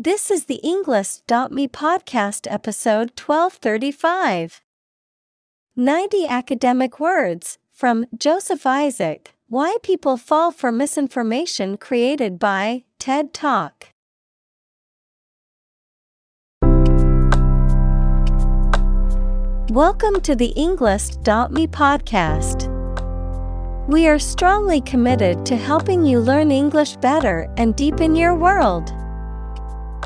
This is the Englist.me podcast episode 1235. 90 academic words from Joseph Isaac Why People Fall for Misinformation created by TED Talk. Welcome to the Englist.me podcast. We are strongly committed to helping you learn English better and deepen your world.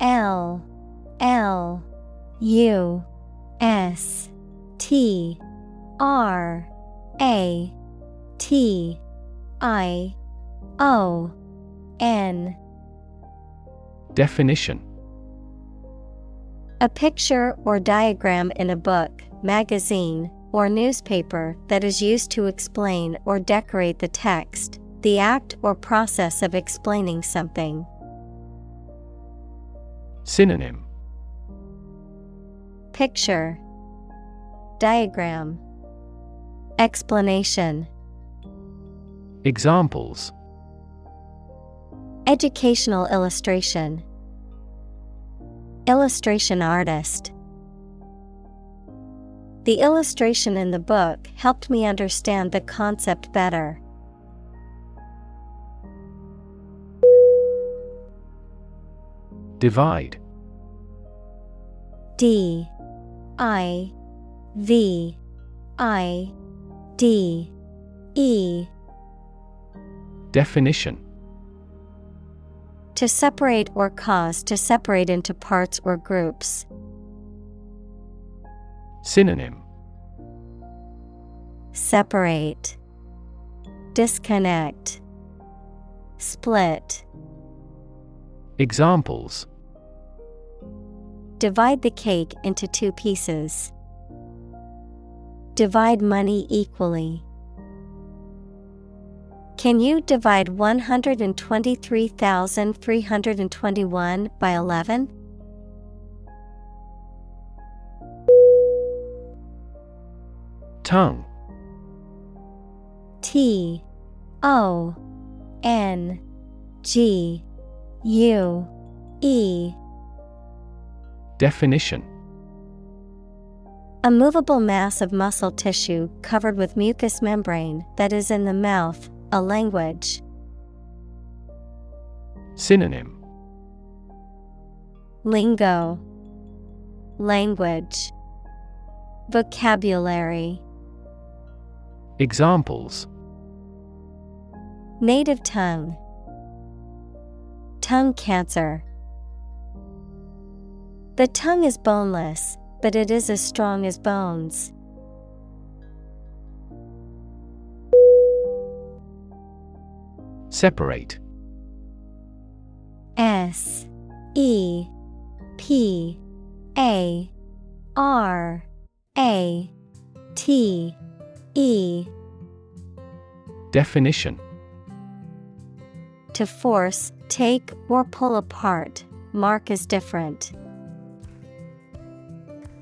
L L U S T R A T I O N Definition A picture or diagram in a book, magazine, or newspaper that is used to explain or decorate the text, the act or process of explaining something. Synonym. Picture. Diagram. Explanation. Examples. Educational illustration. Illustration artist. The illustration in the book helped me understand the concept better. Divide D I V I D E. Definition. To separate or cause to separate into parts or groups. Synonym. Separate. Disconnect. Split. Examples Divide the cake into two pieces. Divide money equally. Can you divide 123,321 by 11? Tongue T. O. N. G. U. E Definition. A movable mass of muscle tissue covered with mucous membrane that is in the mouth, a language. Synonym. Lingo. Language. Vocabulary. Examples. Native tongue. Tongue cancer The tongue is boneless, but it is as strong as bones. Separate S E P A R A T E Definition To force, take, or pull apart, mark is different.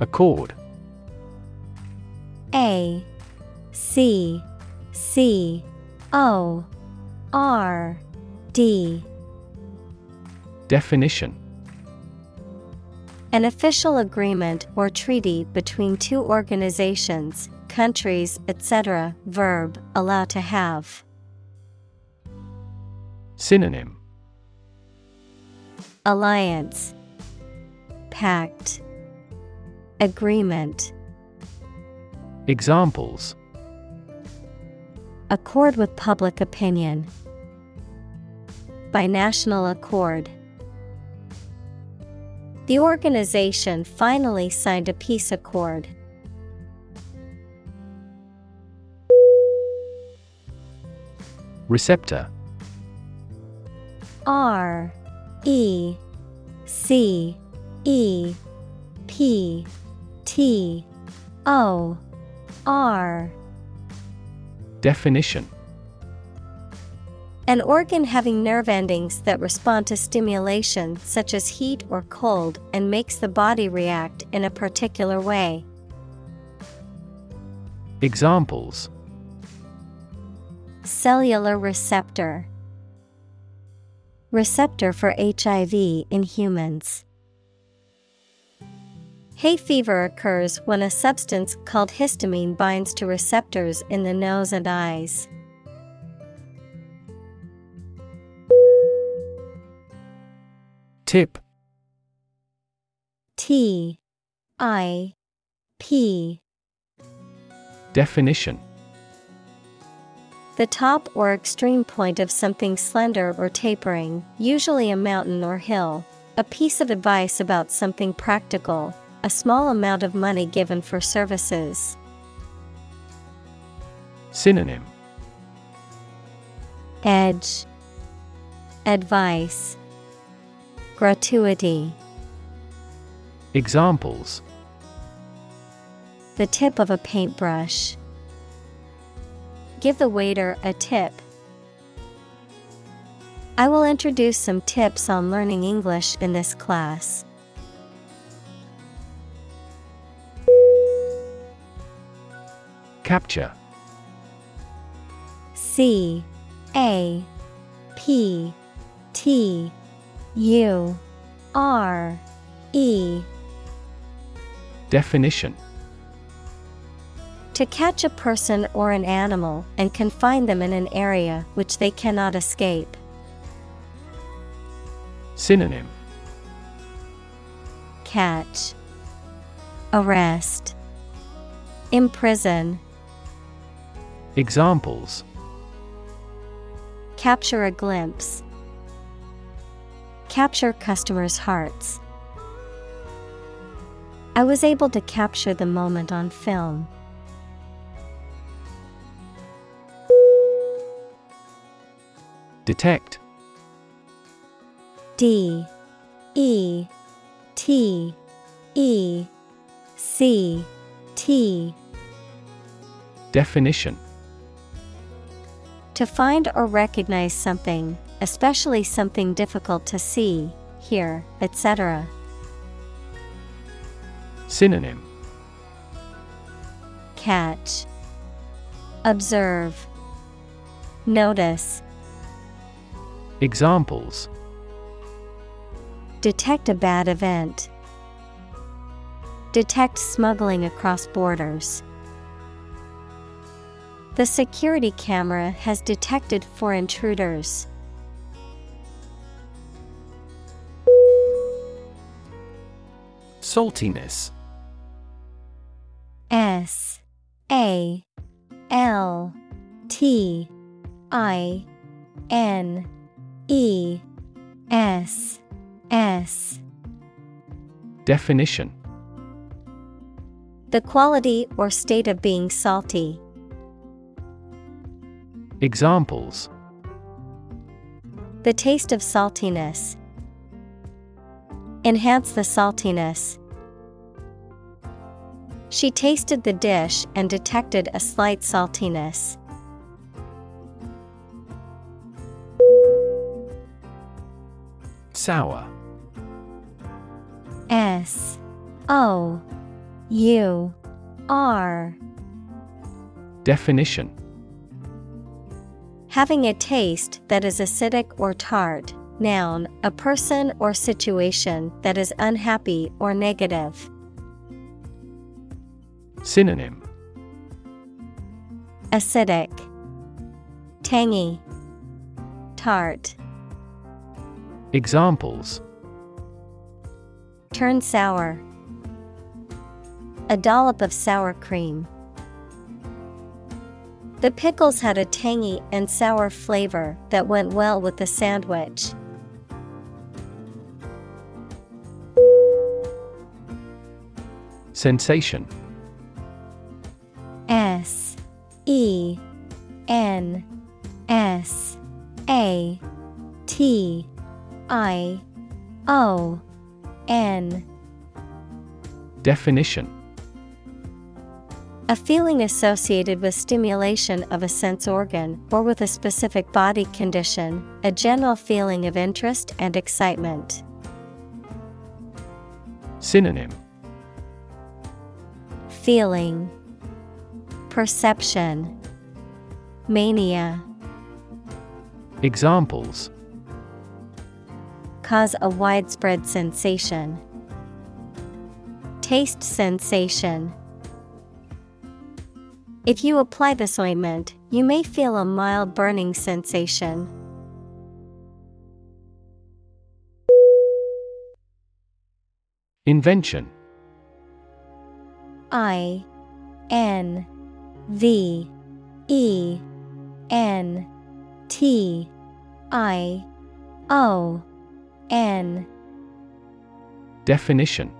Accord. A C C O R D. Definition An official agreement or treaty between two organizations, countries, etc. Verb, allow to have. Synonym Alliance Pact Agreement Examples Accord with public opinion. By national accord. The organization finally signed a peace accord. Receptor R E C E P T O R Definition An organ having nerve endings that respond to stimulation such as heat or cold and makes the body react in a particular way. Examples Cellular receptor Receptor for HIV in humans. Hay fever occurs when a substance called histamine binds to receptors in the nose and eyes. Tip. T. I. P. Definition. The top or extreme point of something slender or tapering, usually a mountain or hill. A piece of advice about something practical, a small amount of money given for services. Synonym Edge Advice Gratuity Examples The tip of a paintbrush. Give the waiter a tip. I will introduce some tips on learning English in this class. Capture. C A P T U R E. Definition. To catch a person or an animal and confine them in an area which they cannot escape. Synonym. Catch. Arrest. Imprison Examples Capture a glimpse. Capture customers' hearts. I was able to capture the moment on film. Detect D E T E C T Definition To find or recognize something, especially something difficult to see, hear, etc. Synonym Catch Observe Notice Examples Detect a bad event. Detect smuggling across borders. The security camera has detected four intruders. Saltiness S A L T I N E S S Definition The quality or state of being salty. Examples The taste of saltiness. Enhance the saltiness. She tasted the dish and detected a slight saltiness. Sour S O U R. Definition Having a taste that is acidic or tart. Noun, a person or situation that is unhappy or negative. Synonym Acidic, Tangy, Tart. Examples Turn sour. A dollop of sour cream. The pickles had a tangy and sour flavor that went well with the sandwich. Sensation. S E N S A T I O N. Definition A feeling associated with stimulation of a sense organ or with a specific body condition, a general feeling of interest and excitement. Synonym Feeling Perception Mania Examples Cause a widespread sensation. Taste sensation. If you apply this ointment, you may feel a mild burning sensation. Invention. I N V E N T I O N. Definition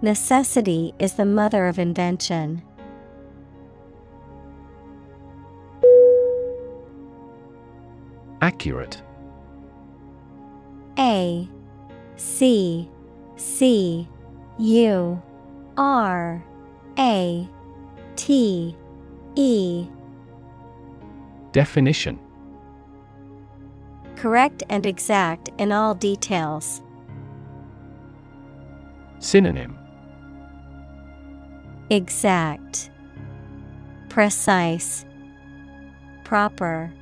Necessity is the mother of invention. Accurate A C C U R A T E Definition Correct and exact in all details. Synonym Exact, Precise, Proper.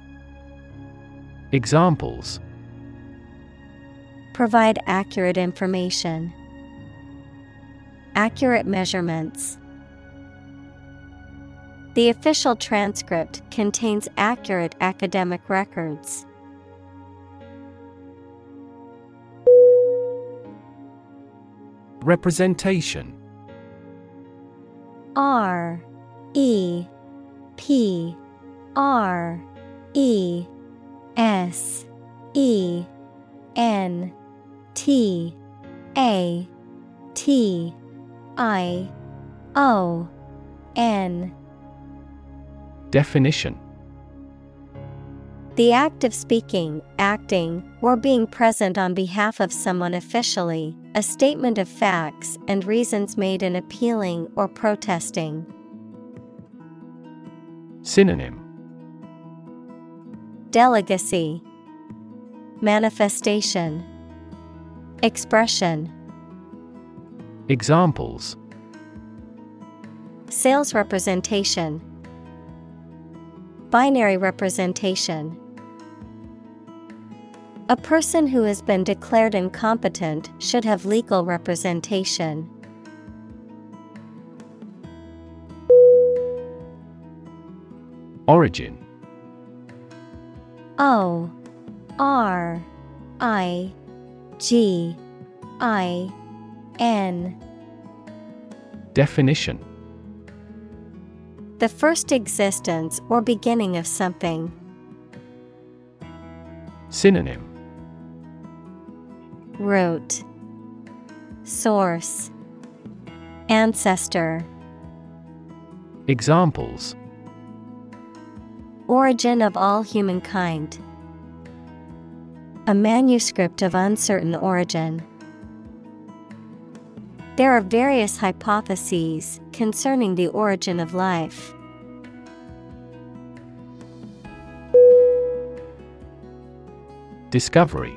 Examples Provide accurate information. Accurate measurements. The official transcript contains accurate academic records. Representation R E P R E S E N T A T I O N Definition. The act of speaking, acting, or being present on behalf of someone officially, a statement of facts and reasons made in appealing or protesting. Synonym. Delegacy Manifestation. Expression. Examples. Sales representation. Binary representation A person who has been declared incompetent should have legal representation. Origin O R I G I N Definition The first existence or beginning of something. Synonym Root Source Ancestor Examples Origin of all humankind. A manuscript of uncertain origin. There are various hypotheses concerning the origin of life. Discovery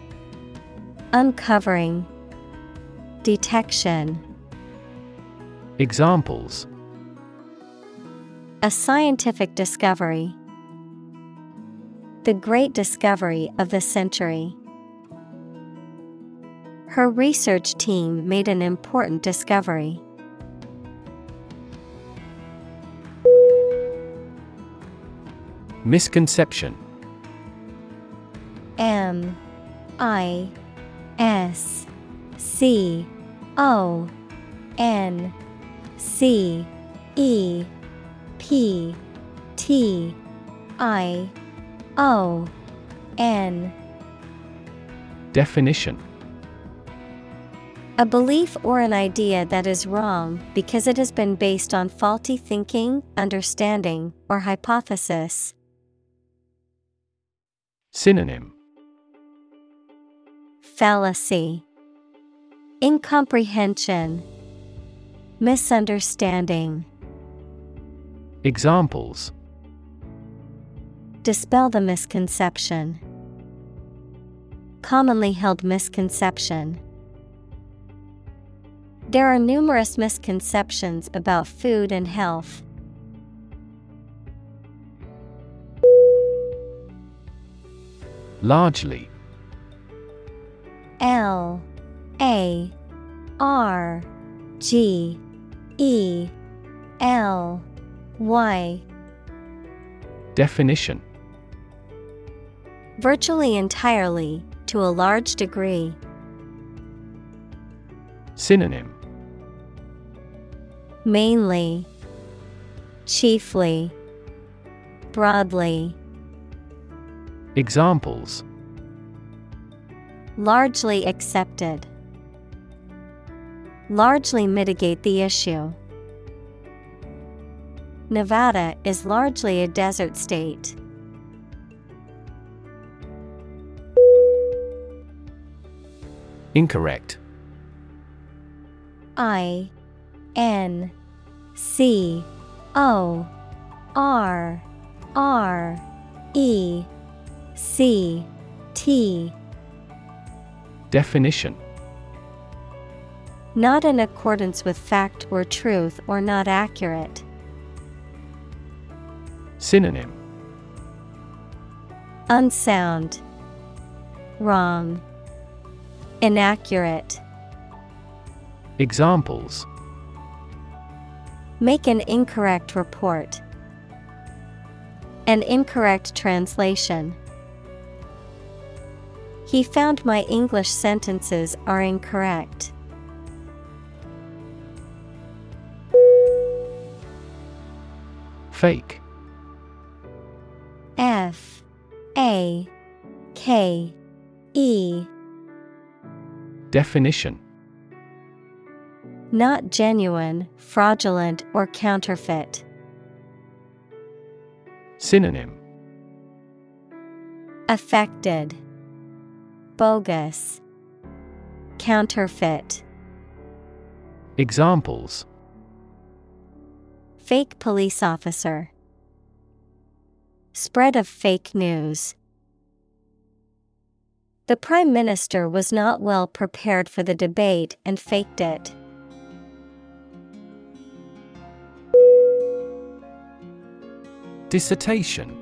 Uncovering, Detection. Examples A scientific discovery. The great discovery of the century. Her research team made an important discovery. Misconception M I S C O N C E P T I O N. Definition. A belief or an idea that is wrong because it has been based on faulty thinking, understanding, or hypothesis. Synonym Fallacy, Incomprehension, Misunderstanding. Examples Dispel the misconception. Commonly held misconception. There are numerous misconceptions about food and health. Largely L A R G E L Y. Definition. Virtually entirely, to a large degree. Synonym. Mainly, Chiefly, Broadly. Examples Largely accepted. Largely mitigate the issue. Nevada is largely a desert state. Incorrect I N C O R R E C T Definition Not in accordance with fact or truth or not accurate. Synonym Unsound. Wrong. Inaccurate. Examples Make an incorrect report. An incorrect translation. He found my English sentences are incorrect. Fake F A K E Definition Not genuine, fraudulent, or counterfeit. Synonym Affected. Bogus. Counterfeit. Examples Fake police officer. Spread of fake news. The Prime Minister was not well prepared for the debate and faked it. Dissertation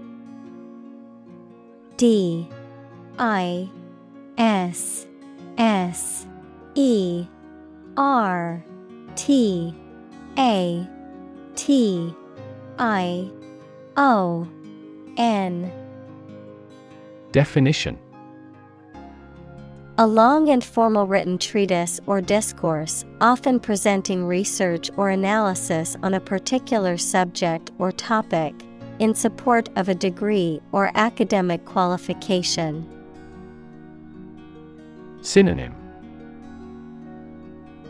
D I S S E R T A T I O N. Definition A long and formal written treatise or discourse, often presenting research or analysis on a particular subject or topic, in support of a degree or academic qualification. Synonym.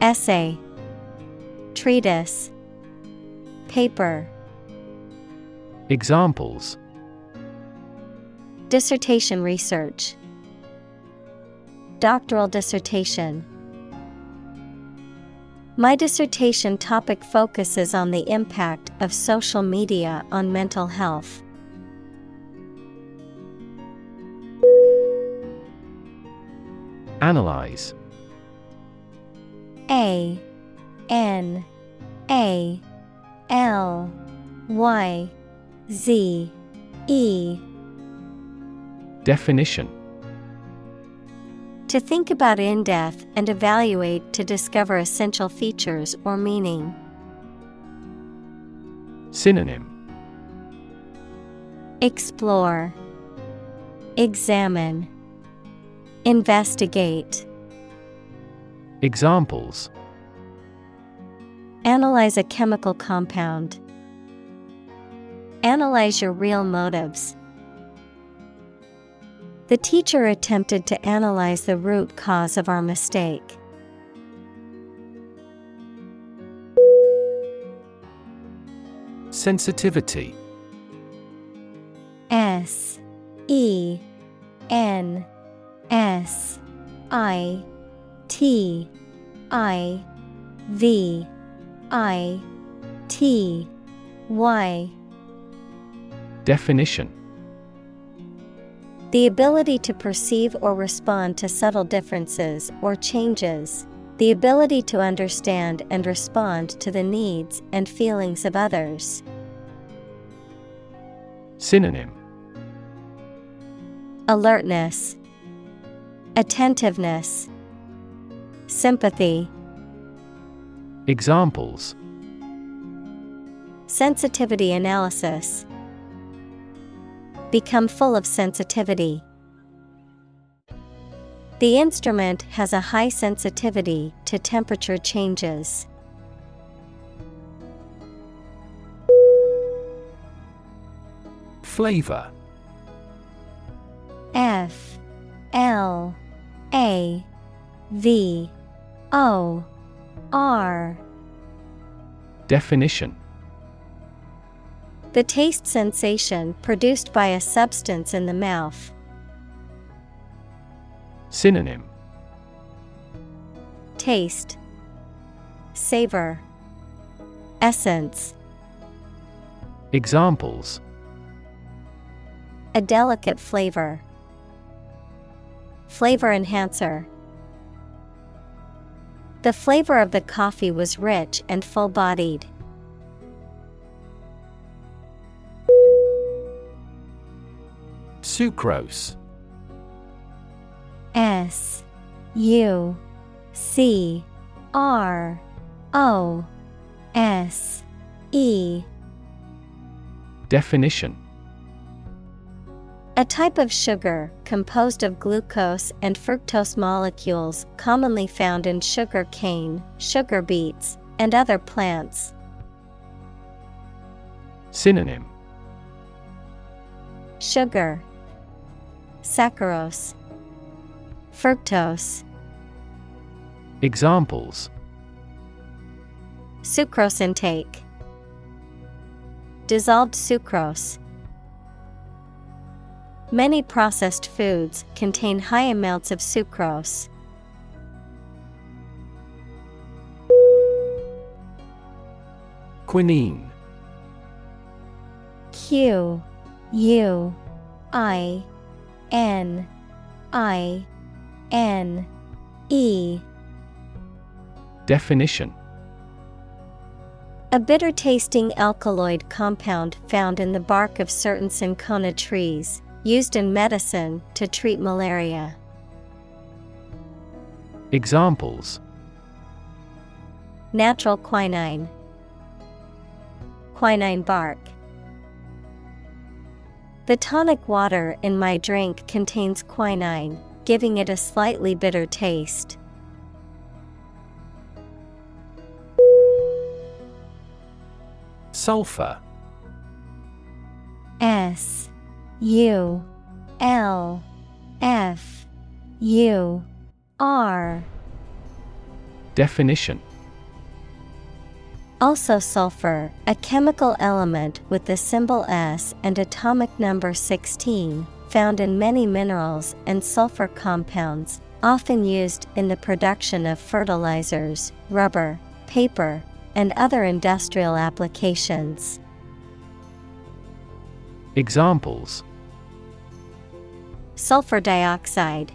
Essay. Treatise. Paper. Examples. Dissertation research. Doctoral dissertation. My dissertation topic focuses on the impact of social media on mental health. Analyze. A N A L Y Z E. Definition. To think about in depth and evaluate to discover essential features or meaning. Synonym. Explore, Examine, Investigate. Examples Analyze a chemical compound. Analyze your real motives. The teacher attempted to analyze the root cause of our mistake. Sensitivity S E N S I T I V I T Y Definition The ability to perceive or respond to subtle differences or changes. The ability to understand and respond to the needs and feelings of others. Synonym Alertness, Attentiveness, Sympathy. Examples Sensitivity analysis. Become full of sensitivity. The instrument has a high sensitivity to temperature changes. Flavor F L A V O R Definition The taste sensation produced by a substance in the mouth. Synonym Taste, Savor, Essence. Examples A delicate flavor. Flavor enhancer. The flavor of the coffee was rich and full bodied. Sucrose S U C R O S E Definition A type of sugar composed of glucose and fructose molecules commonly found in sugar cane, sugar beets, and other plants. Synonym. Sugar, Saccharose, Fructose, Examples. Sucrose intake, Dissolved sucrose. Many processed foods contain high amounts of sucrose. Quinine. Q U I N I N E. Definition. A bitter tasting alkaloid compound found in the bark of certain cinchona trees, used in medicine to treat malaria. Examples Natural quinine. Quinine bark. The tonic water in my drink contains quinine, giving it a slightly bitter taste. Sulfur S U L F U R. Definition. Also sulfur, a chemical element with the symbol S and atomic number 16, found in many minerals and sulfur compounds, often used in the production of fertilizers, rubber, paper, and other industrial applications. Examples Sulfur dioxide,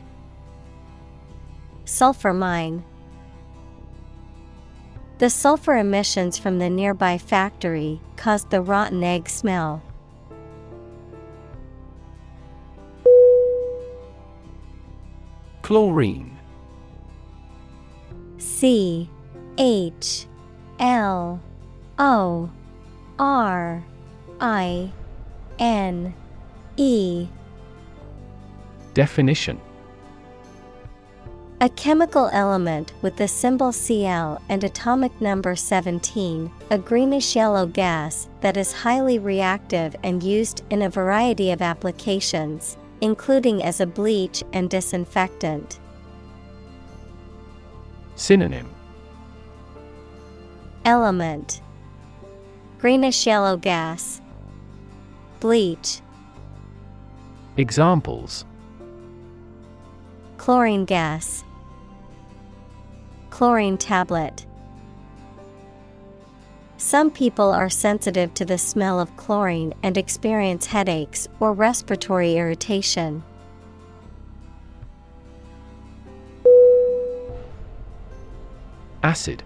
Sulfur mine. The sulfur emissions from the nearby factory caused the rotten egg smell. Chlorine C H L O R I N E Definition. A chemical element with the symbol Cl and atomic number 17, a greenish yellow gas that is highly reactive and used in a variety of applications, including as a bleach and disinfectant. Synonym. Element. Greenish yellow gas, Bleach, Examples chlorine gas, chlorine tablet. Some people are sensitive to the smell of chlorine and experience headaches or respiratory irritation. Acid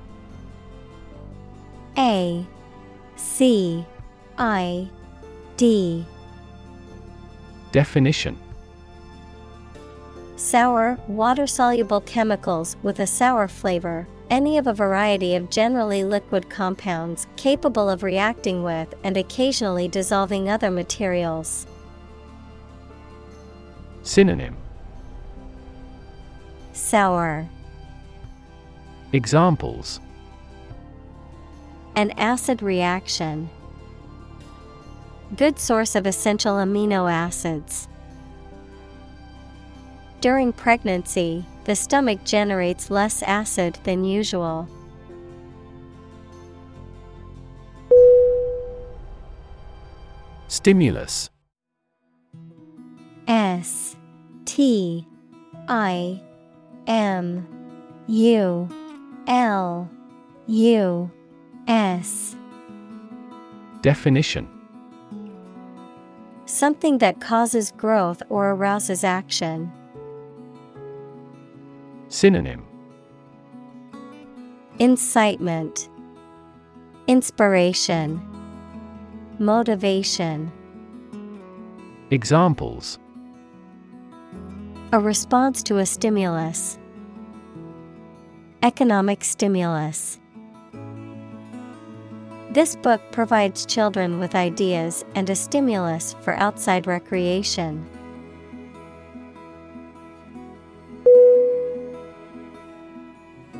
A C I D Definition Sour, water soluble chemicals with a sour flavor, any of a variety of generally liquid compounds capable of reacting with and occasionally dissolving other materials. Synonym Sour, Examples an acid reaction. Good source of essential amino acids. During pregnancy, the stomach generates less acid than usual. Stimulus S T I M U L U S Definition Something that causes growth or arouses action. Synonym Incitement, Inspiration, Motivation. Examples A response to a stimulus. Economic stimulus. This book provides children with ideas and a stimulus for outside recreation.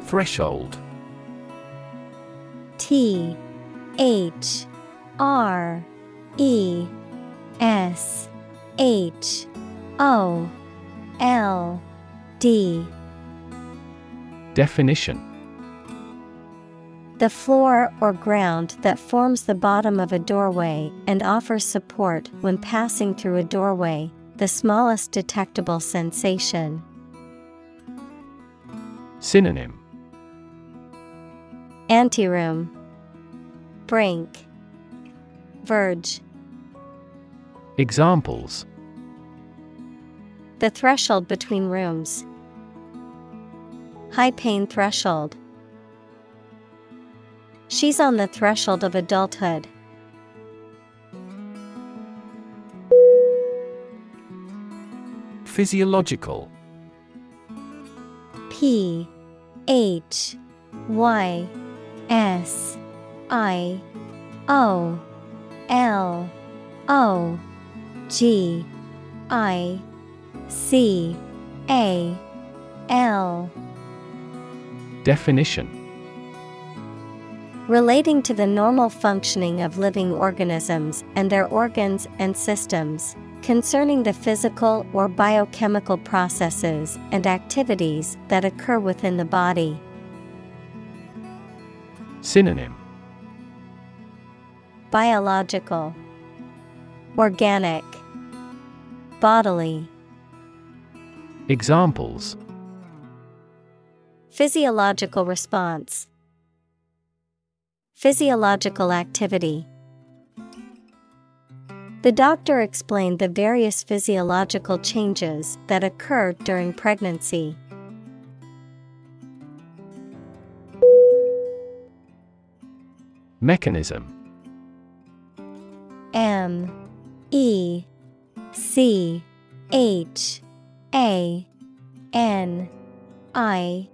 Threshold. T H R E S H O L D. Definition. The floor or ground that forms the bottom of a doorway and offers support when passing through a doorway, the smallest detectable sensation. Synonym Anteroom, Brink, Verge. Examples The threshold between rooms. High pain threshold. She's on the threshold of adulthood. Physiological P H Y S I O L O G I C A L Definition Relating to the normal functioning of living organisms and their organs and systems, concerning the physical or biochemical processes and activities that occur within the body. Synonym Biological, Organic, Bodily. Examples Physiological response, Physiological activity. The doctor explained the various physiological changes that occur during pregnancy. Mechanism. M E C H A N I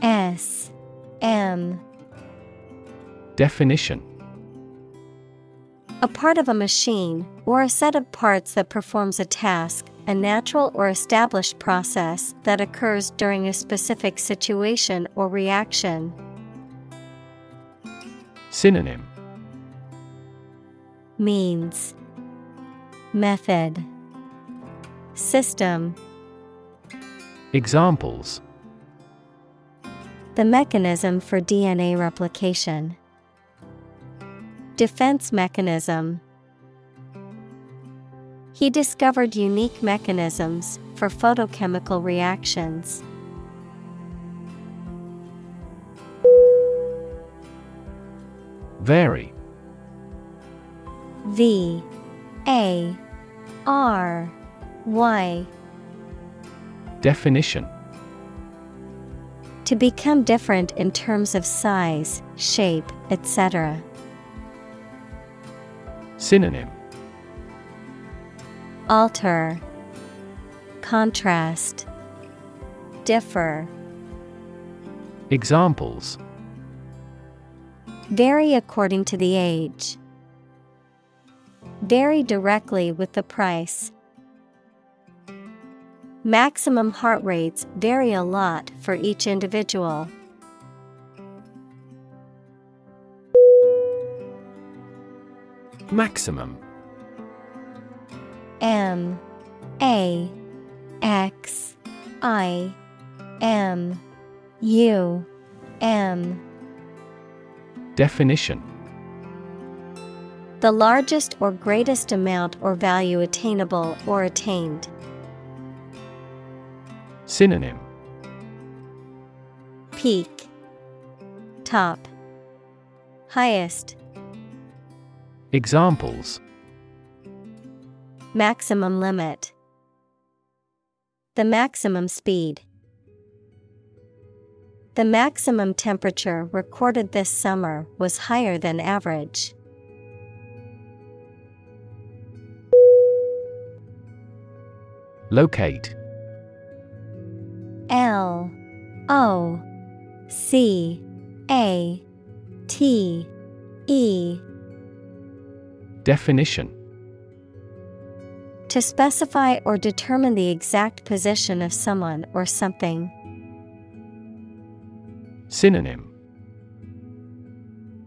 S M. Definition. A part of a machine, or a set of parts that performs a task, a natural or established process that occurs during a specific situation or reaction. Synonym Means Method System Examples The mechanism for DNA replication. Defense mechanism. He discovered unique mechanisms for photochemical reactions. Vary. V A R Y. Definition. To become different in terms of size, shape, etc. Synonym. Alter, Contrast, Differ. Examples Vary according to the age. Vary directly with the price. Maximum heart rates vary a lot for each individual. Maximum. M. A. X. I. M. U. M Definition. The largest or greatest amount or value attainable or attained. Synonym. Peak. Top. Highest. Examples. Maximum limit. The maximum speed. The maximum temperature recorded this summer was higher than average. Locate L O C A T E Definition To specify or determine the exact position of someone or something. Synonym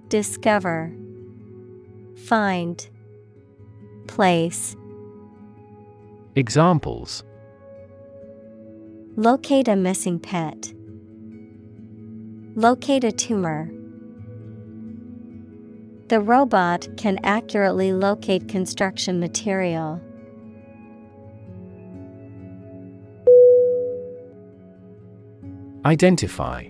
Discover Find Place Examples Locate a missing pet. Locate a tumor. The robot can accurately locate construction material. Identify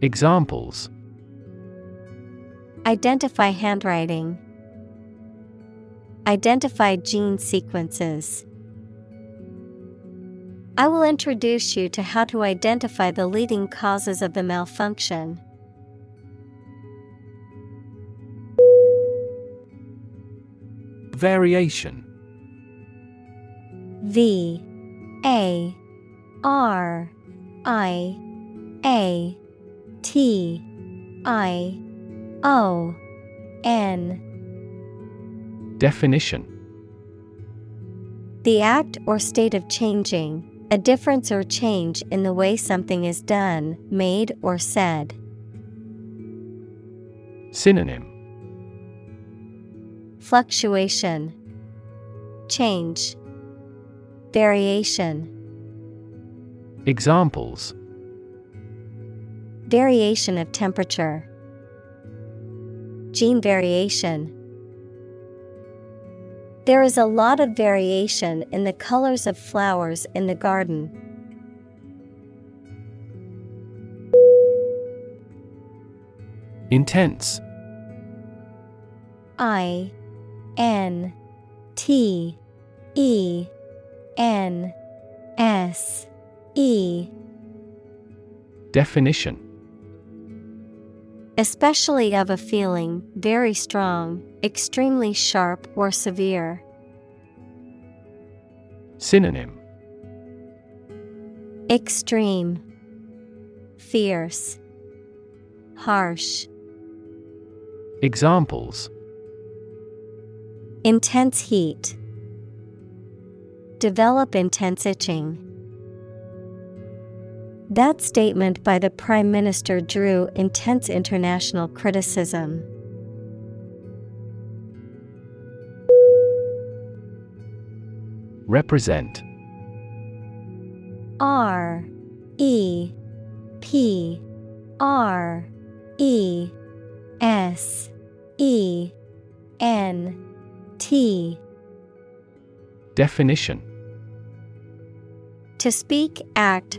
Examples Identify handwriting. Identify gene sequences. I will introduce you to how to identify the leading causes of the malfunction. Variation V A R I A T I O N. Definition. The act or state of changing, a difference or change in the way something is done, made, or said. Synonym. Fluctuation, Change, Variation. Examples Variation of temperature, Gene variation. There is a lot of variation in the colors of flowers in the garden. Intense I N T E N S E Definition Especially of a feeling, very strong, extremely sharp or severe. Synonym Extreme, Fierce, Harsh. Examples Intense heat. Develop intense itching. That statement by the Prime Minister drew intense international criticism. Represent. R E P R E S E N T. Definition. To speak, act,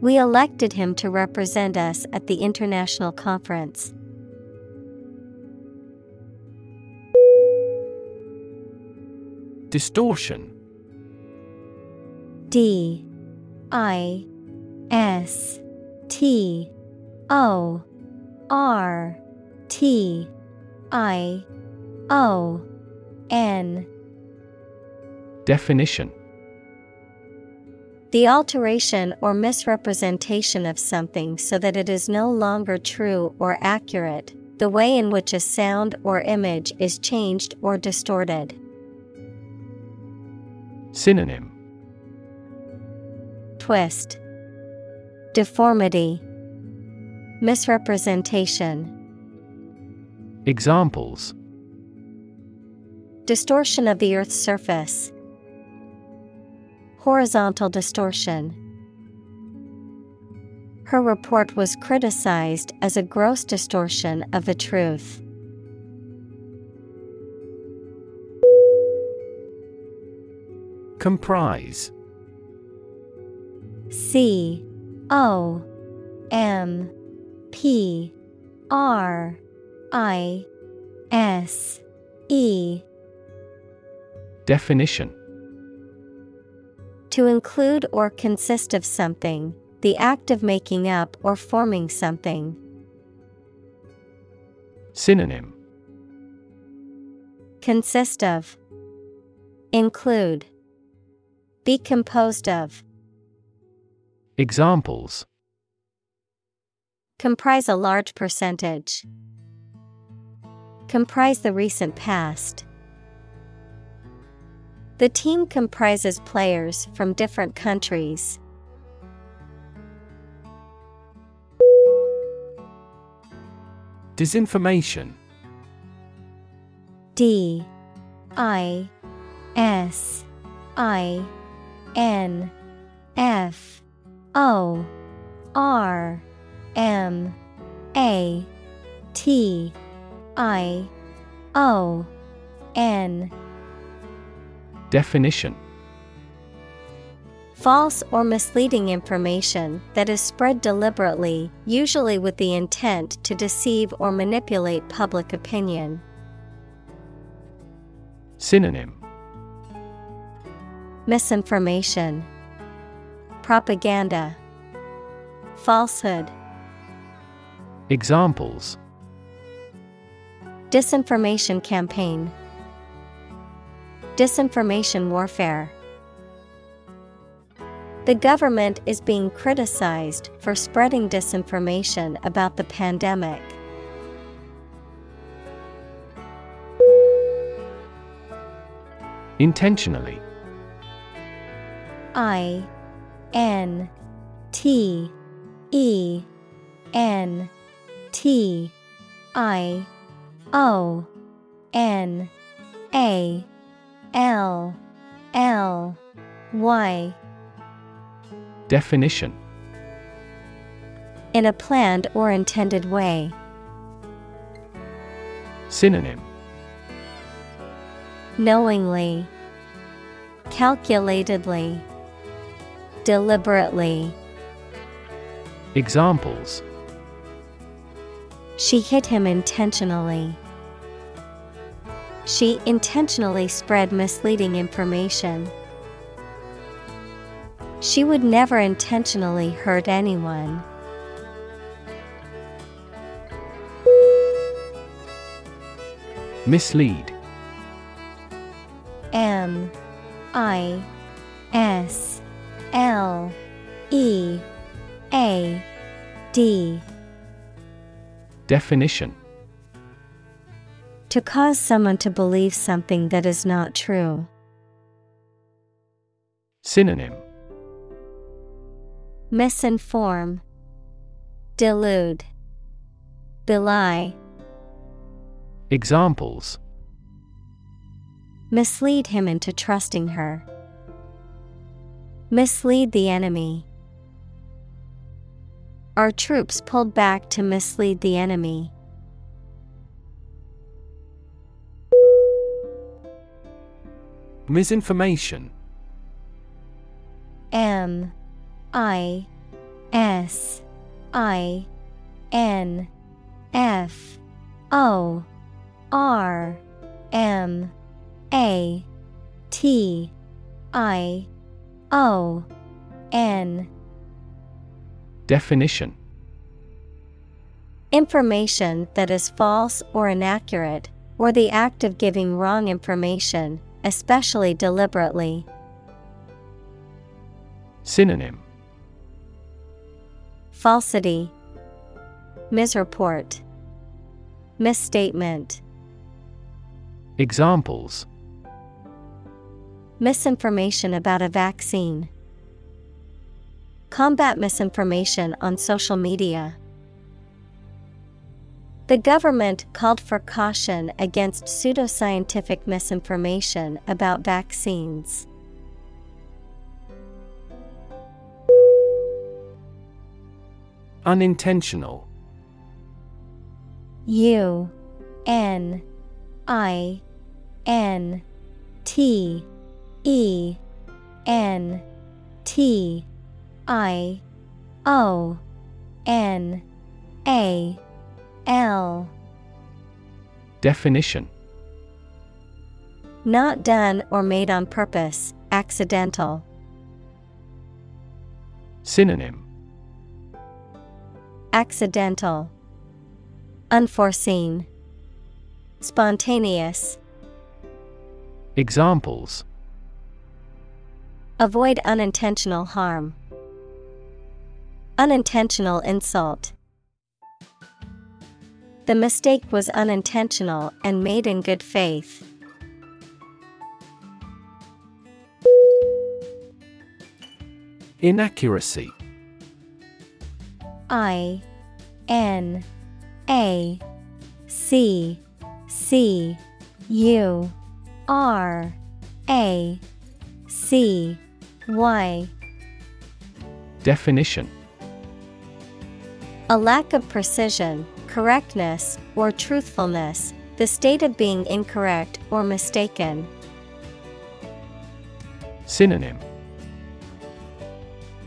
We elected him to represent us at the international conference. Distortion. D. I. S. T. O. R. T. I. O. N. Definition The alteration or misrepresentation of something so that it is no longer true or accurate, the way in which a sound or image is changed or distorted. Synonym Twist, Deformity, Misrepresentation. Examples Distortion of the Earth's surface. Horizontal distortion. Her report was criticized as a gross distortion of the truth. Comprise C O M P R I S E Definition To include or consist of something, the act of making up or forming something. Synonym Consist of, Include, Be composed of, Examples Comprise a large percentage. Comprise the recent past. The team comprises players from different countries. Disinformation. D. I. S. I. N. F. O. R. M. A. T. I. O. N Definition False or misleading information that is spread deliberately, usually with the intent to deceive or manipulate public opinion. Synonym Misinformation, Propaganda, Falsehood. Examples Disinformation campaign, Disinformation warfare. The government is being criticized for spreading disinformation about the pandemic. Intentionally I N T E N T I O N A L L Y Definition In a planned or intended way. Synonym Knowingly, Calculatedly, Deliberately. Examples She hit him intentionally. She intentionally spread misleading information. She would never intentionally hurt anyone. Mislead M I S L E A D Definition To cause someone to believe something that is not true. Synonym Misinform, Delude, Belie. Examples Mislead him into trusting her. Mislead the enemy. Our troops pulled back to mislead the enemy. Misinformation. M I S I N F O R M A T I O N. Definition. Information that is false or inaccurate, or the act of giving wrong information, especially deliberately. Synonym Falsity, Misreport, Misstatement, Examples Misinformation about a vaccine. Combat misinformation on social media. The government called for caution against pseudoscientific misinformation about vaccines. Unintentional U N I N T E N T I O N A L Definition Not done or made on purpose, accidental. Synonym Accidental, Unforeseen, Spontaneous. Examples Avoid unintentional harm. Unintentional insult. The mistake was unintentional and made in good faith. Inaccuracy I N A C C U R A C Y. Definition A lack of precision, correctness, or truthfulness, the state of being incorrect or mistaken. Synonym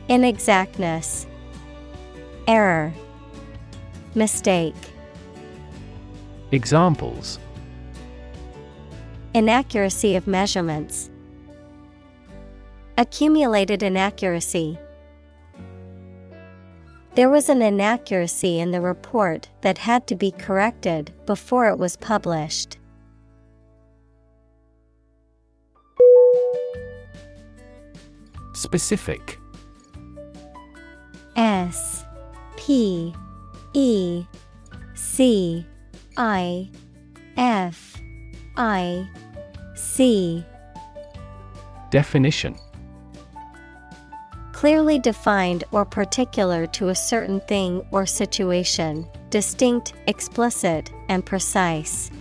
Inexactness, Error, Mistake. Examples Inaccuracy of measurements. Accumulated inaccuracy. There was an inaccuracy in the report that had to be corrected before it was published. Specific. S P E C I F I C. Definition Clearly defined or particular to a certain thing or situation, distinct, explicit, and precise.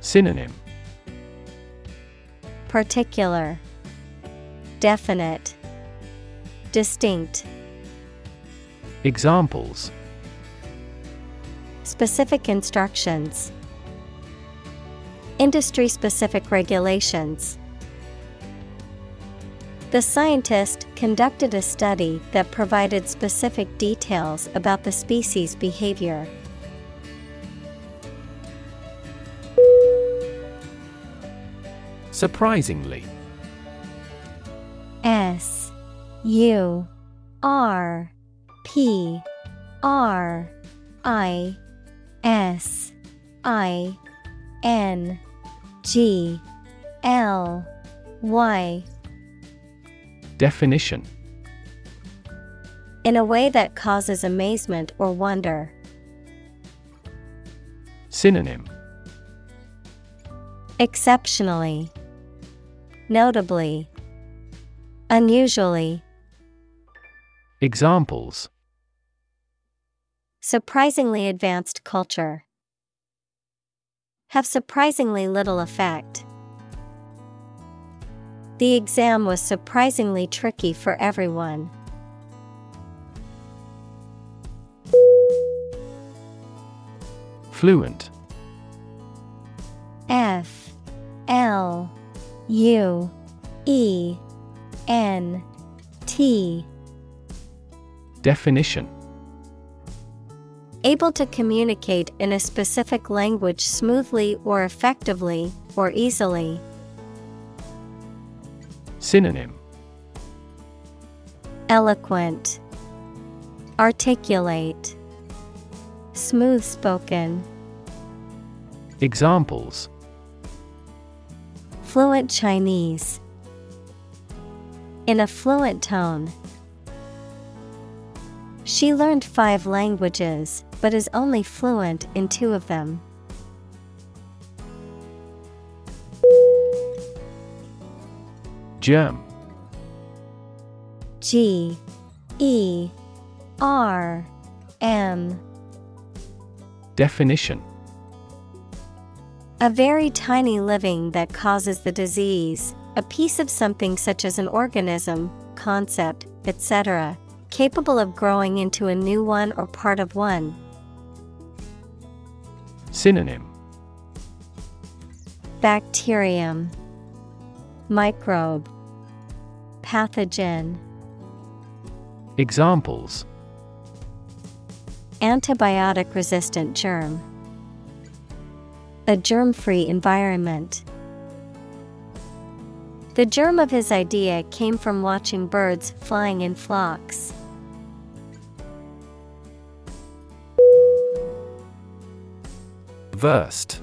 Synonym Particular, Definite, Distinct. Examples Specific instructions, Industry specific regulations. The scientist conducted a study that provided specific details about the species' behavior. Surprisingly S U R P R I S I N G L Y Definition In a way that causes amazement or wonder. Synonym Exceptionally, Notably, Unusually, Examples Surprisingly advanced culture. Have surprisingly little effect. The exam was surprisingly tricky for everyone. Fluent F L U E N T Definition Able to communicate in a specific language smoothly or effectively or easily. Synonym Eloquent, Articulate, Smooth spoken. Examples Fluent Chinese. In a fluent tone. She learned five languages, but is only fluent in two of them. Germ G E R M Definition A very tiny living that causes the disease, a piece of something such as an organism, concept, etc., capable of growing into a new one or part of one. Synonym Bacterium, Microbe, Pathogen. Examples Antibiotic resistant germ. A germ free environment. The germ of his idea came from watching birds flying in flocks. Versed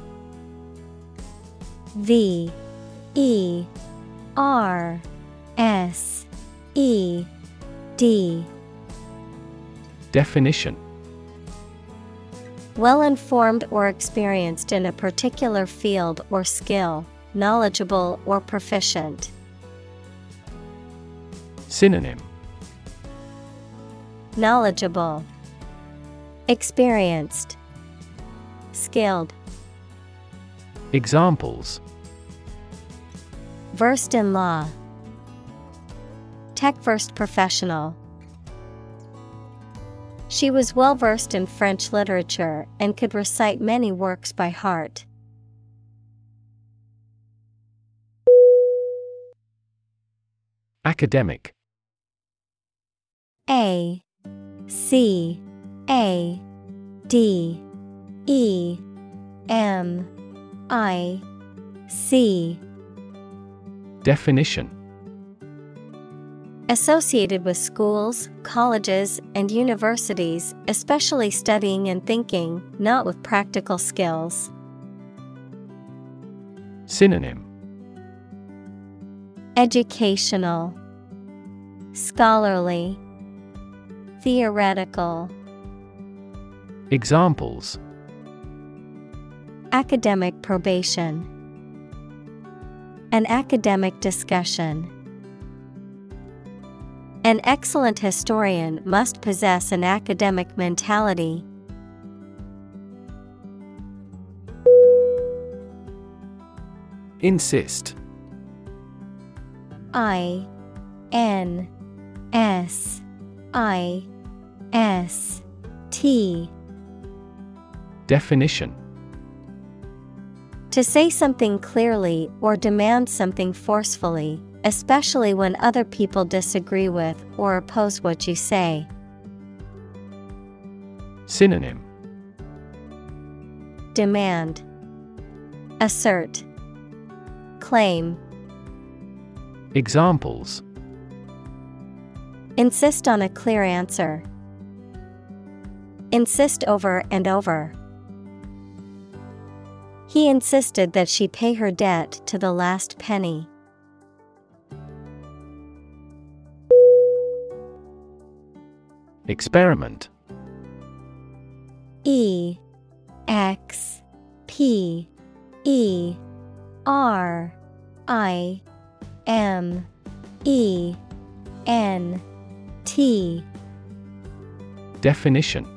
V E R S E D. Definition. Well informed or experienced in a particular field or skill, knowledgeable or proficient. Synonym. Knowledgeable, Experienced, skilled, Examples versed in law, tech first professional. She was well versed in French literature and could recite many works by heart. Academic A C A D E M I C Definition. Associated with schools, colleges, and universities, especially studying and thinking, not with practical skills. Synonym. Educational, Scholarly, Theoretical. Examples. Academic probation, An academic discussion. An excellent historian must possess an academic mentality. Insist I N S I S T Definition To say something clearly or demand something forcefully, especially when other people disagree with or oppose what you say. Synonym Demand, Assert, Claim. Examples Insist on a clear answer. Insist over and over. He insisted that she pay her debt to the last penny. Experiment. E X P E R I M E N T. Definition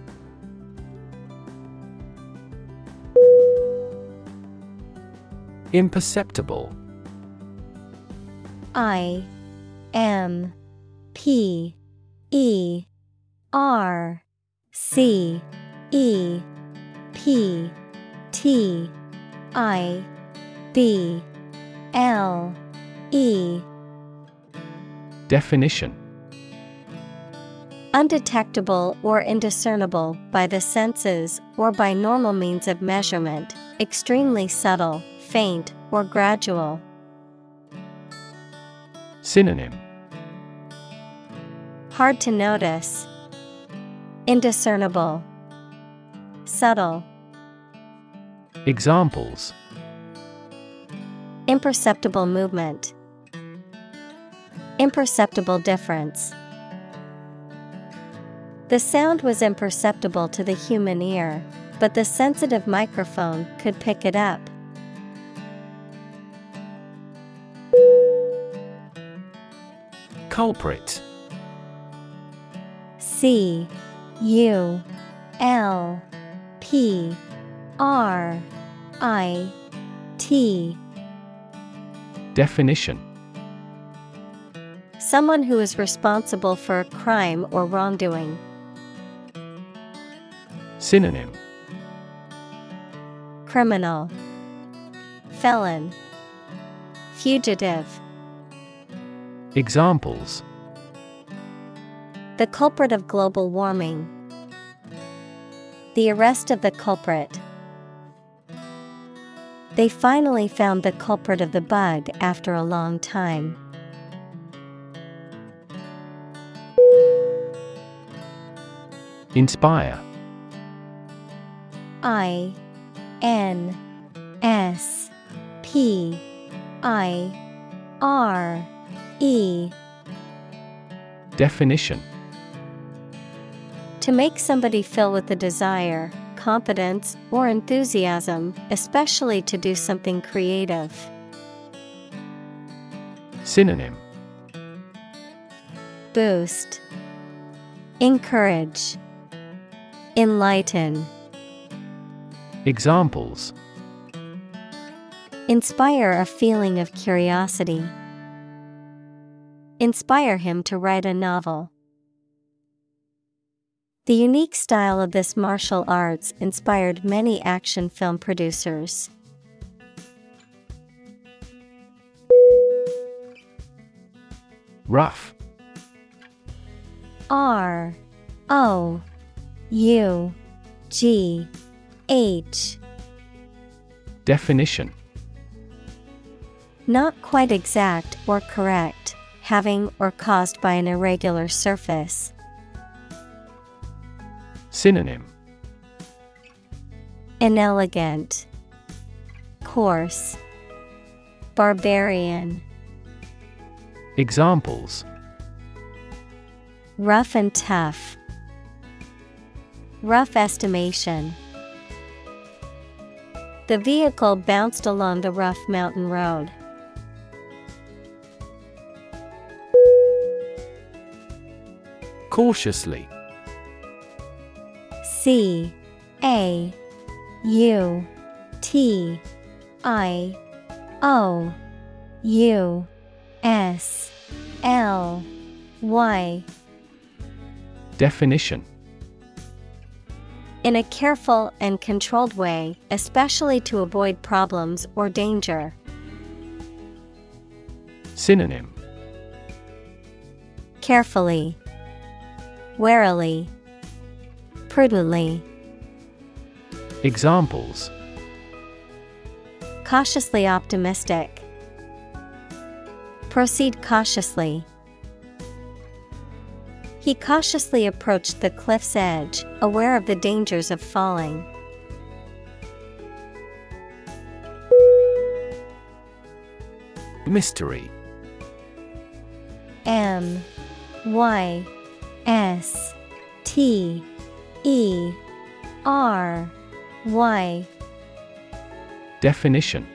Imperceptible. I M P E R C E P T I B L E. Definition. Undetectable or indiscernible by the senses or by normal means of measurement, extremely subtle, faint, or gradual. Synonym Hard to notice, indiscernible, subtle, Examples imperceptible movement, imperceptible difference. The sound was imperceptible to the human ear, but the sensitive microphone could pick it up. Culprit. C U L P R I T. Definition. Someone who is responsible for a crime or wrongdoing. Synonym. Criminal, Felon, Fugitive. Examples The culprit of global warming. The arrest of the culprit. They finally found the culprit of the bug after a long time. Inspire I N S P I R E Definition To make somebody fill with a desire, confidence, or enthusiasm, especially to do something creative. Synonym Boost, Encourage, Enlighten. Examples Inspire a feeling of curiosity. Inspire him to write a novel. The unique style of this martial arts inspired many action film producers. Rough R. O. U. G. H. Definition. Not quite exact or correct, having or caused by an irregular surface. Synonym Inelegant, Coarse, Barbarian, Examples Rough and tough. Rough estimation. The vehicle bounced along the rough mountain road. Cautiously. C A U T I O U S L Y. Definition. In a careful and controlled way, especially to avoid problems or danger. Synonym. Carefully, warily, prudently, Examples cautiously optimistic. Proceed cautiously. He cautiously approached the cliff's edge, aware of the dangers of falling. Mystery M Y S T E R Y Definition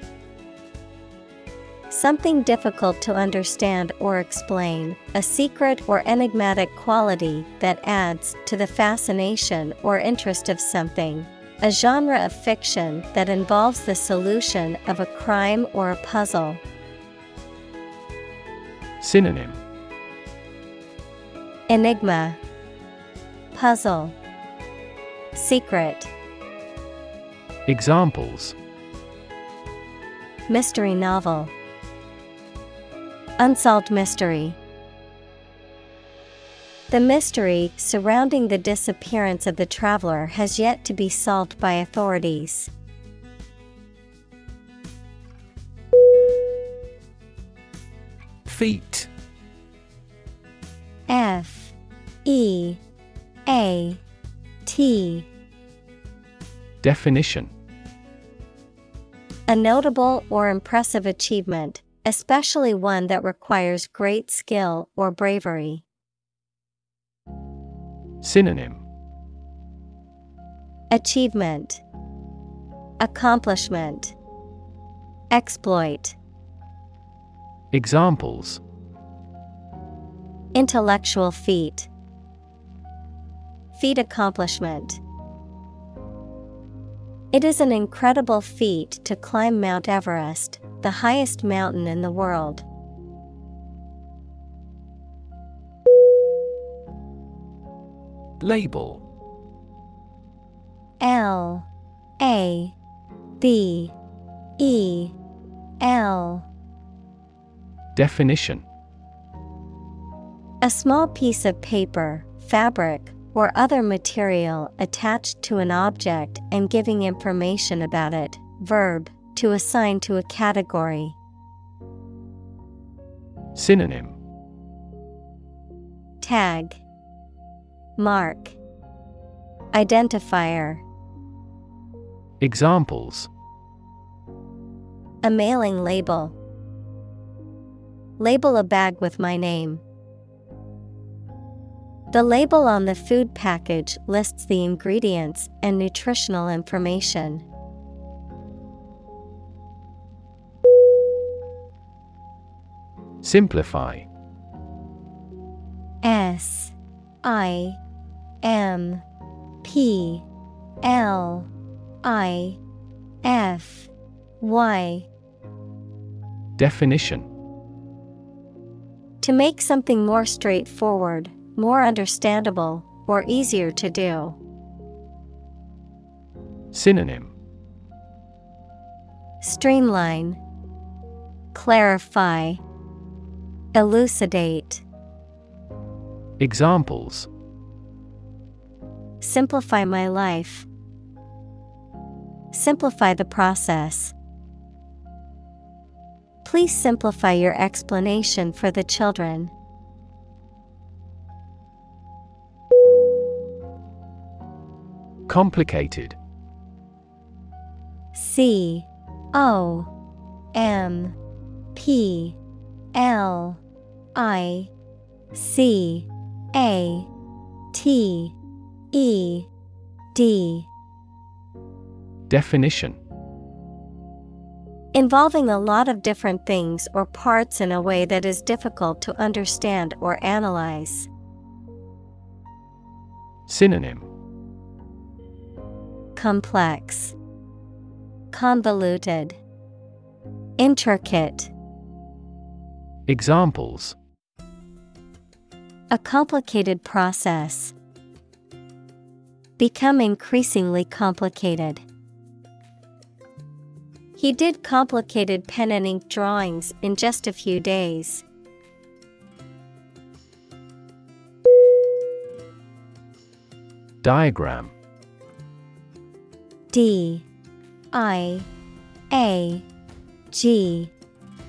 Something difficult to understand or explain, a secret or enigmatic quality that adds to the fascination or interest of something. A genre of fiction that involves the solution of a crime or a puzzle. Synonym Enigma, Puzzle, Secret, Examples Mystery novel, Unsolved mystery. The mystery surrounding the disappearance of the traveler has yet to be solved by authorities. Feat F E A T. Definition. A notable or impressive achievement, especially one that requires great skill or bravery. Synonym. Achievement. Accomplishment. Exploit. Examples Intellectual feat. Feat accomplishment. It is an incredible feat to climb Mount Everest, the highest mountain in the world. Label. L. A. B. E. L. Definition A small piece of paper, fabric, or other material attached to an object and giving information about it. Verb, to assign to a category. Synonym Tag, Mark, Identifier. Examples A mailing label. Label a bag with my name. The label on the food package lists the ingredients and nutritional information. Simplify. S I M P L I F Y. Definition. To make something more straightforward, more understandable, or easier to do. Synonym Streamline, Clarify, Elucidate. Examples Simplify my life. Simplify the process. Please simplify your explanation for the children. Complicated C O M P L I C A T E D Definition Involving a lot of different things or parts in a way that is difficult to understand or analyze. Synonym Complex, Convoluted, Intricate. Examples A complicated process. Become increasingly complicated. He did complicated pen and ink drawings in just a few days. Diagram D I A G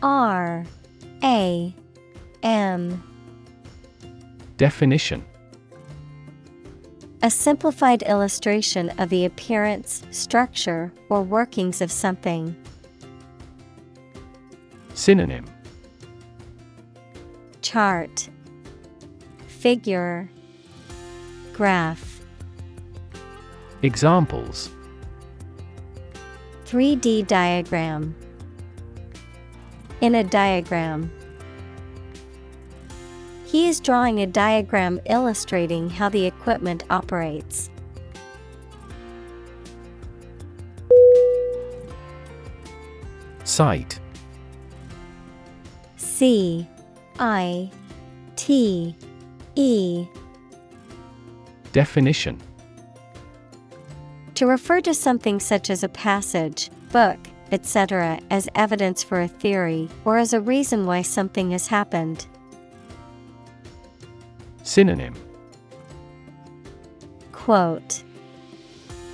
R A M. Definition. A simplified illustration of the appearance, structure, or workings of something. Synonym. Chart. Figure. Graph. Examples 3D diagram. In a diagram. He is drawing a diagram illustrating how the equipment operates. Cite C I T E. Definition To refer to something such as a passage, book, etc., as evidence for a theory or as a reason why something has happened. Synonym Quote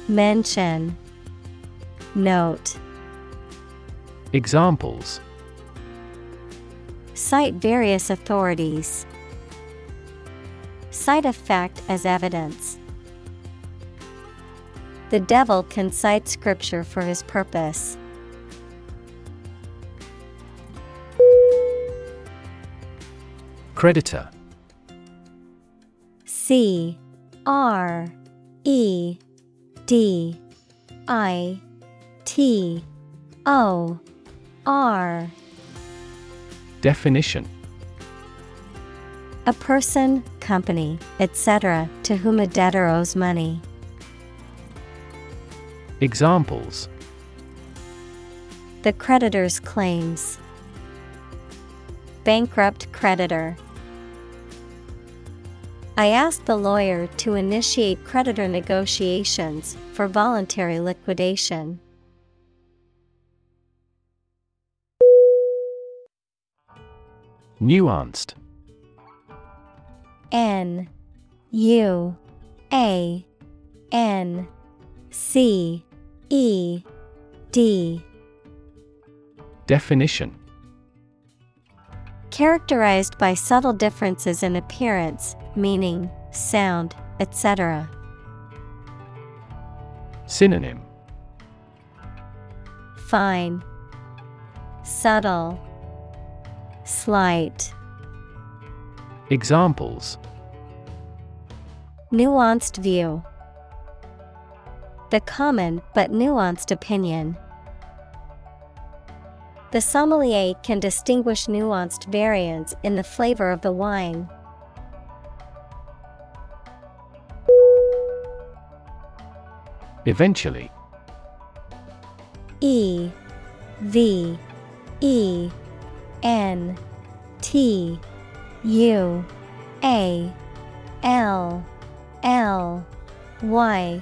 Mention Note Examples Cite various authorities. Cite a fact as evidence. The devil can cite scripture for his purpose. Creditor C R E D I T O R Definition A person, company, etc., to whom a debtor owes money. Examples The creditor's claims. Bankrupt creditor. I asked the lawyer to initiate creditor negotiations for voluntary liquidation. Nuanced N U A N C E D Definition Characterized by subtle differences in appearance, meaning, sound, etc. Synonym Fine, Subtle, Slight. Examples Nuanced view. The common but nuanced opinion. The sommelier can distinguish nuanced variants in the flavor of the wine. Eventually. E V E N T U A L L Y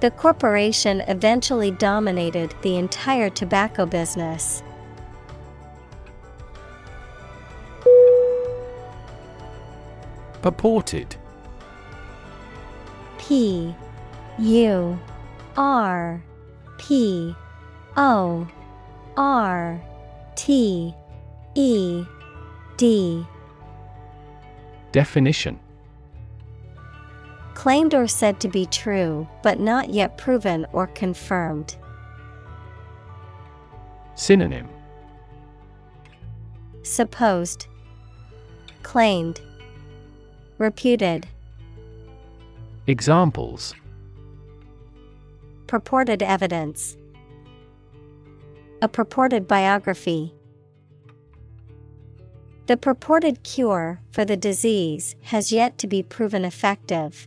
The corporation eventually dominated the entire tobacco business. Purported. P U R P O R T E D. Definition Claimed or said to be true, but not yet proven or confirmed. Synonym Supposed, Claimed, Reputed. Examples Purported evidence. A purported biography. The purported cure for the disease has yet to be proven effective.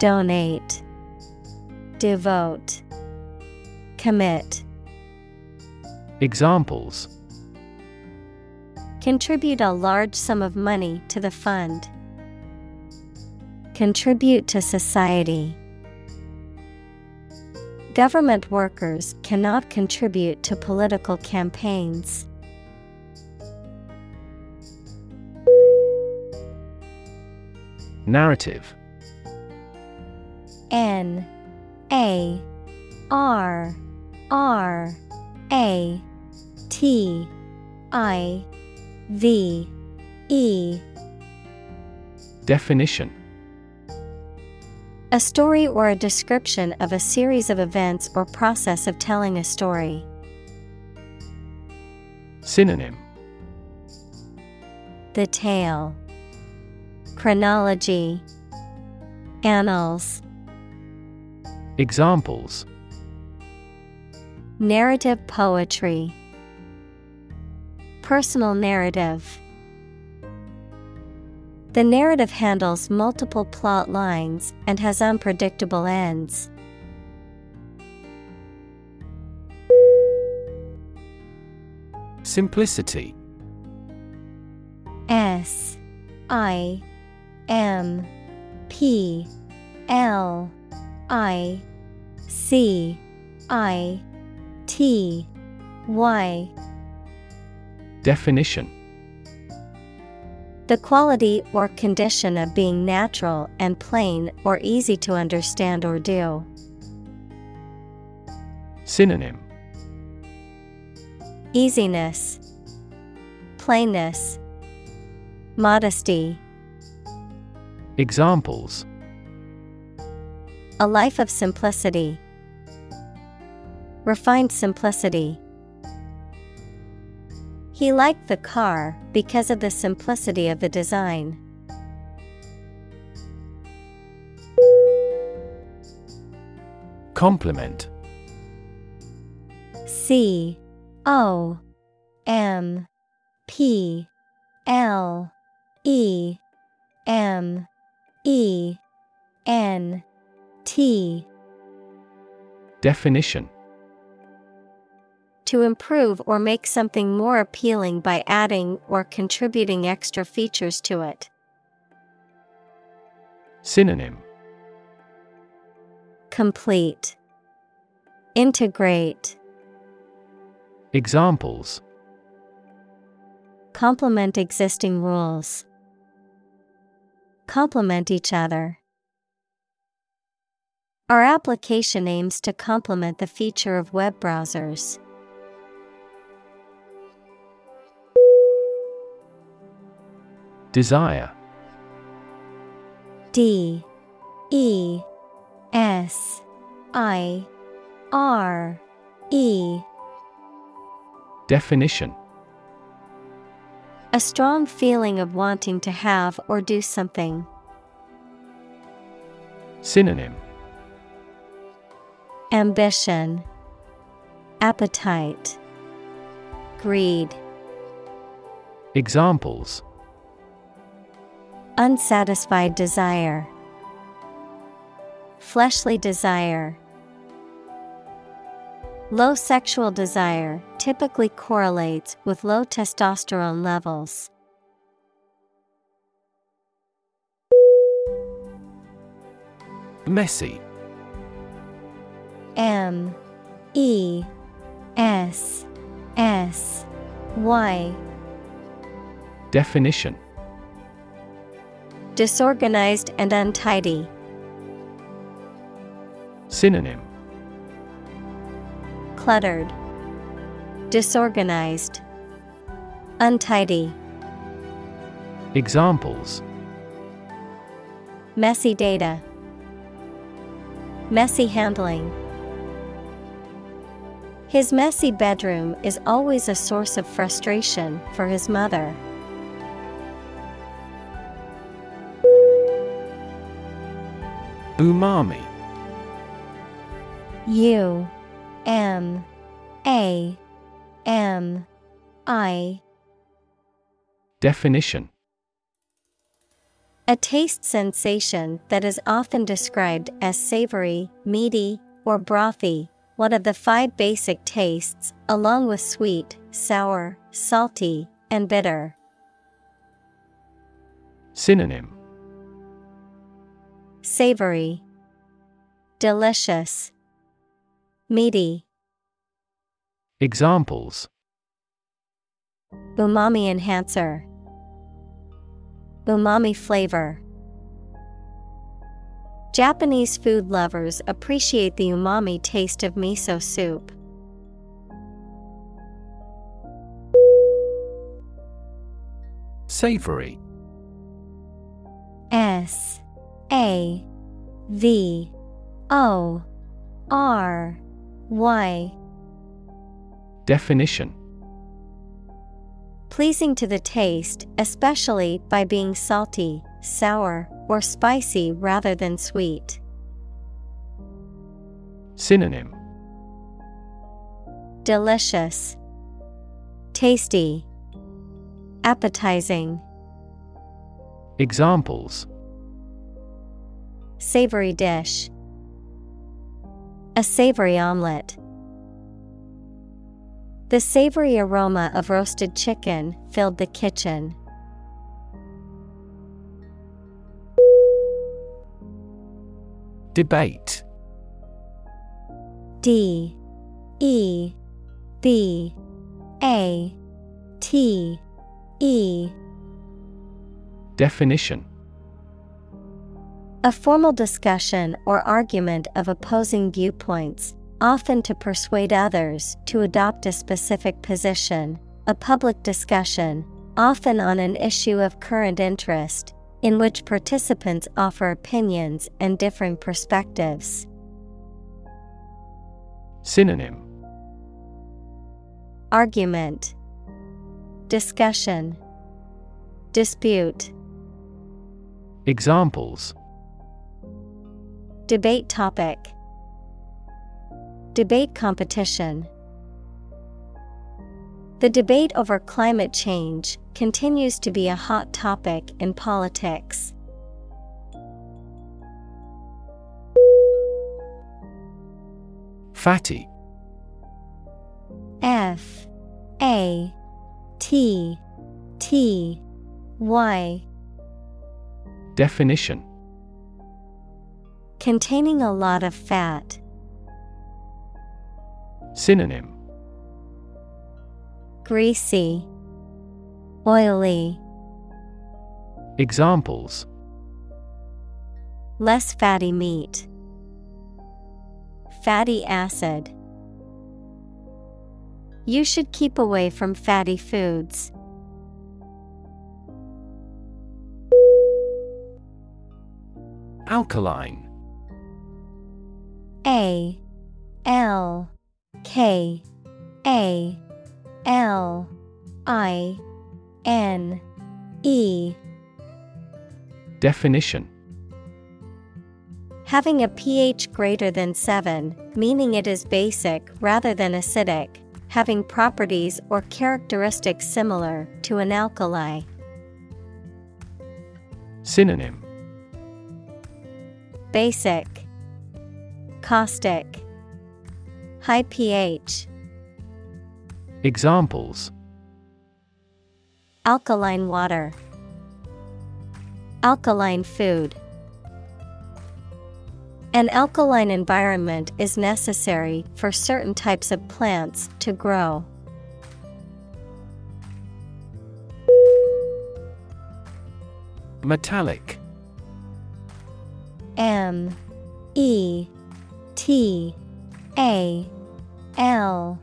Donate, Devote, Commit. Examples Contribute a large sum of money to the fund. Contribute to society. Government workers cannot contribute to political campaigns. Narrative N A R R A T I V E. Definition. A story or a description of a series of events or process of telling a story. Synonym. The tale, Chronology, Annals, Examples Narrative poetry, Personal narrative. The narrative handles multiple plot lines and has unpredictable ends. Simplicity S I M P L I C I T Y Definition The quality or condition of being natural and plain or easy to understand or do. Synonym Easiness, Plainness, Modesty. Examples A life of simplicity refined simplicity. He liked the car because of the simplicity of the design. Complement C O M P L E M E N T Definition to improve or make something more appealing by adding or contributing extra features to it. Synonym Complete Integrate Examples Complement existing rules. Complement each other. Our application aims to complement the feature of web browsers. Desire. D E S I R E. Definition. A strong feeling of wanting to have or do something. Synonym. Ambition, Appetite, Greed, Examples Unsatisfied desire, Fleshly desire. Low sexual desire typically correlates with low testosterone levels. Messy M E S S Y Definition Disorganized and untidy. Synonym Cluttered, Disorganized, Untidy. Examples Messy data, Messy handling. His messy bedroom is always a source of frustration for his mother. Umami. U M A M I. Definition. A taste sensation that is often described as savory, meaty, or brothy, one of the five basic tastes, along with sweet, sour, salty, and bitter. Synonym Savory, Delicious, Meaty, Examples. Umami enhancer, Umami flavor. Japanese food lovers appreciate the umami taste of miso soup. Savory. S A V O R Y. Definition. Pleasing to the taste, especially by being salty, sour, or spicy rather than sweet. Synonym. Delicious, Tasty, Appetizing. Examples Savory dish. A savory omelet. The savory aroma of roasted chicken filled the kitchen. Debate. D. E. B. A. T. E. Definition A formal discussion or argument of opposing viewpoints, often to persuade others to adopt a specific position, a public discussion, often on an issue of current interest, in which participants offer opinions and differing perspectives. Synonym. Argument. Discussion. Dispute. Examples Debate topic. Debate competition. The debate over climate change continues to be a hot topic in politics. Fatty. F. A. T. T. Y. Definition Containing a lot of fat. Synonym Greasy, Oily, Examples less fatty meat. Fatty acid. You should keep away from fatty foods. Alkaline A L K A L I N E. Definition. Having a pH greater than 7, meaning it is basic rather than acidic, having properties or characteristics similar to an alkali. Synonym. Basic, Caustic, High pH, Examples. Alkaline water, Alkaline food. An alkaline environment is necessary for certain types of plants to grow. Metallic. M E T A L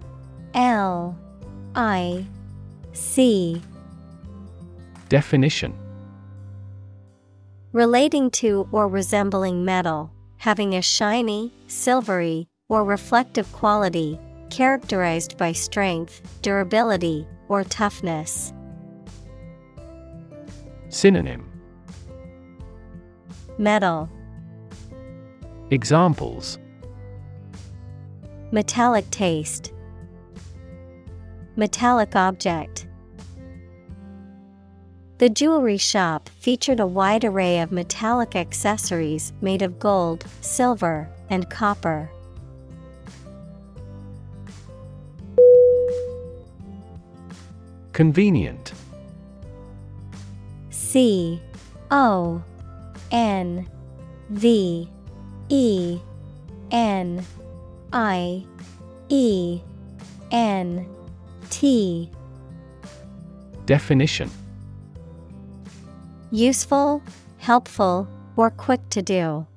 L I C. Definition. Relating to or resembling metal, having a shiny, silvery, or reflective quality, characterized by strength, durability, or toughness. Synonym. Metal, Examples metallic taste, metallic object. The jewelry shop featured a wide array of metallic accessories made of gold, silver, and copper. Convenient C O N V E N I E N T Definition Useful, helpful, or quick to do.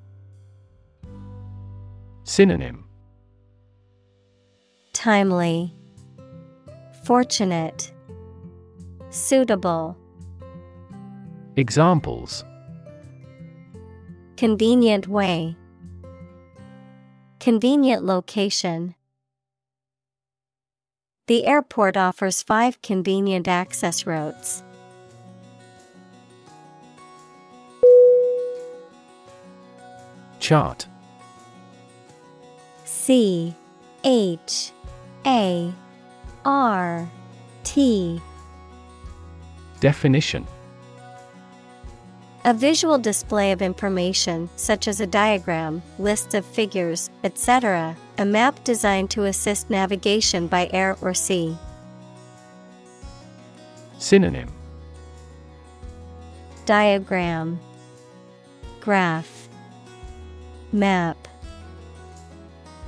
Synonym Timely, Fortunate, Suitable. Examples Convenient way. Convenient location. The airport offers five convenient access routes. Chart C H A R T Definition A visual display of information, such as a diagram, lists of figures, etc., a map designed to assist navigation by air or sea. Synonym. Diagram. Graph. Map.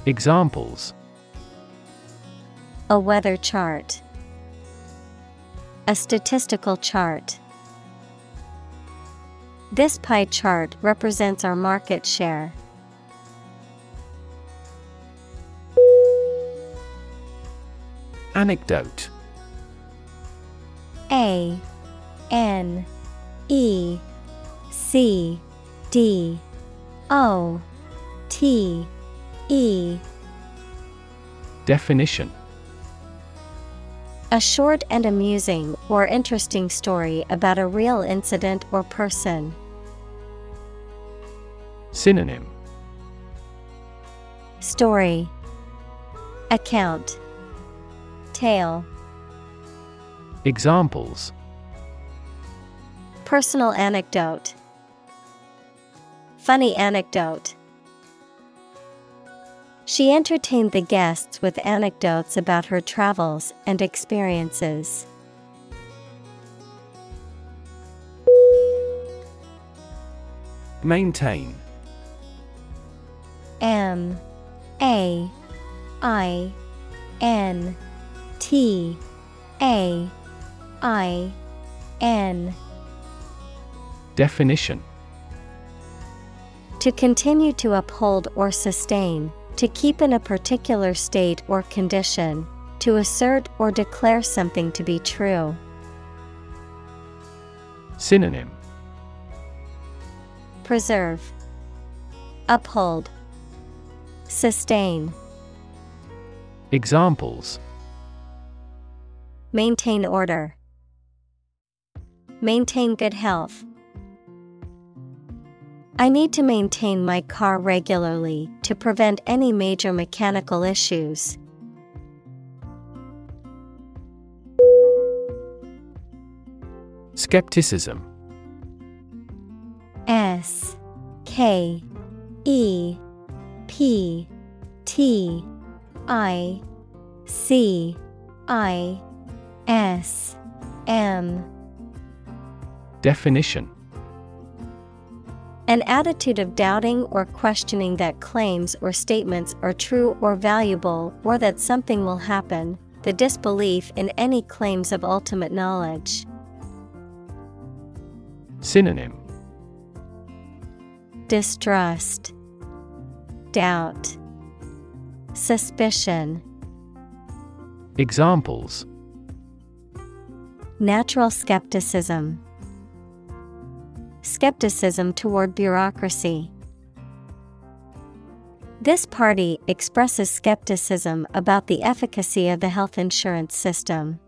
Examples. A weather chart. A statistical chart This pie chart represents our market share. Anecdote A N E C D O T E Definition A short and amusing or interesting story about a real incident or person. Synonym. Story. Account. Tale. Examples. Personal anecdote. Funny anecdote. She entertained the guests with anecdotes about her travels and experiences. Maintain M A I N T A I N. Definition. To continue to uphold or sustain, to keep in a particular state or condition, to assert or declare something to be true. Synonym. Preserve, Uphold, Sustain. Examples Maintain order. Maintain good health. I need to maintain my car regularly to prevent any major mechanical issues. Skepticism S K E P T I C I S M. Definition. An attitude of doubting or questioning that claims or statements are true or valuable or that something will happen, the disbelief in any claims of ultimate knowledge. Synonym. Distrust, Doubt, Suspicion. Examples Natural skepticism. Skepticism toward bureaucracy. This party expresses skepticism about the efficacy of the health insurance system.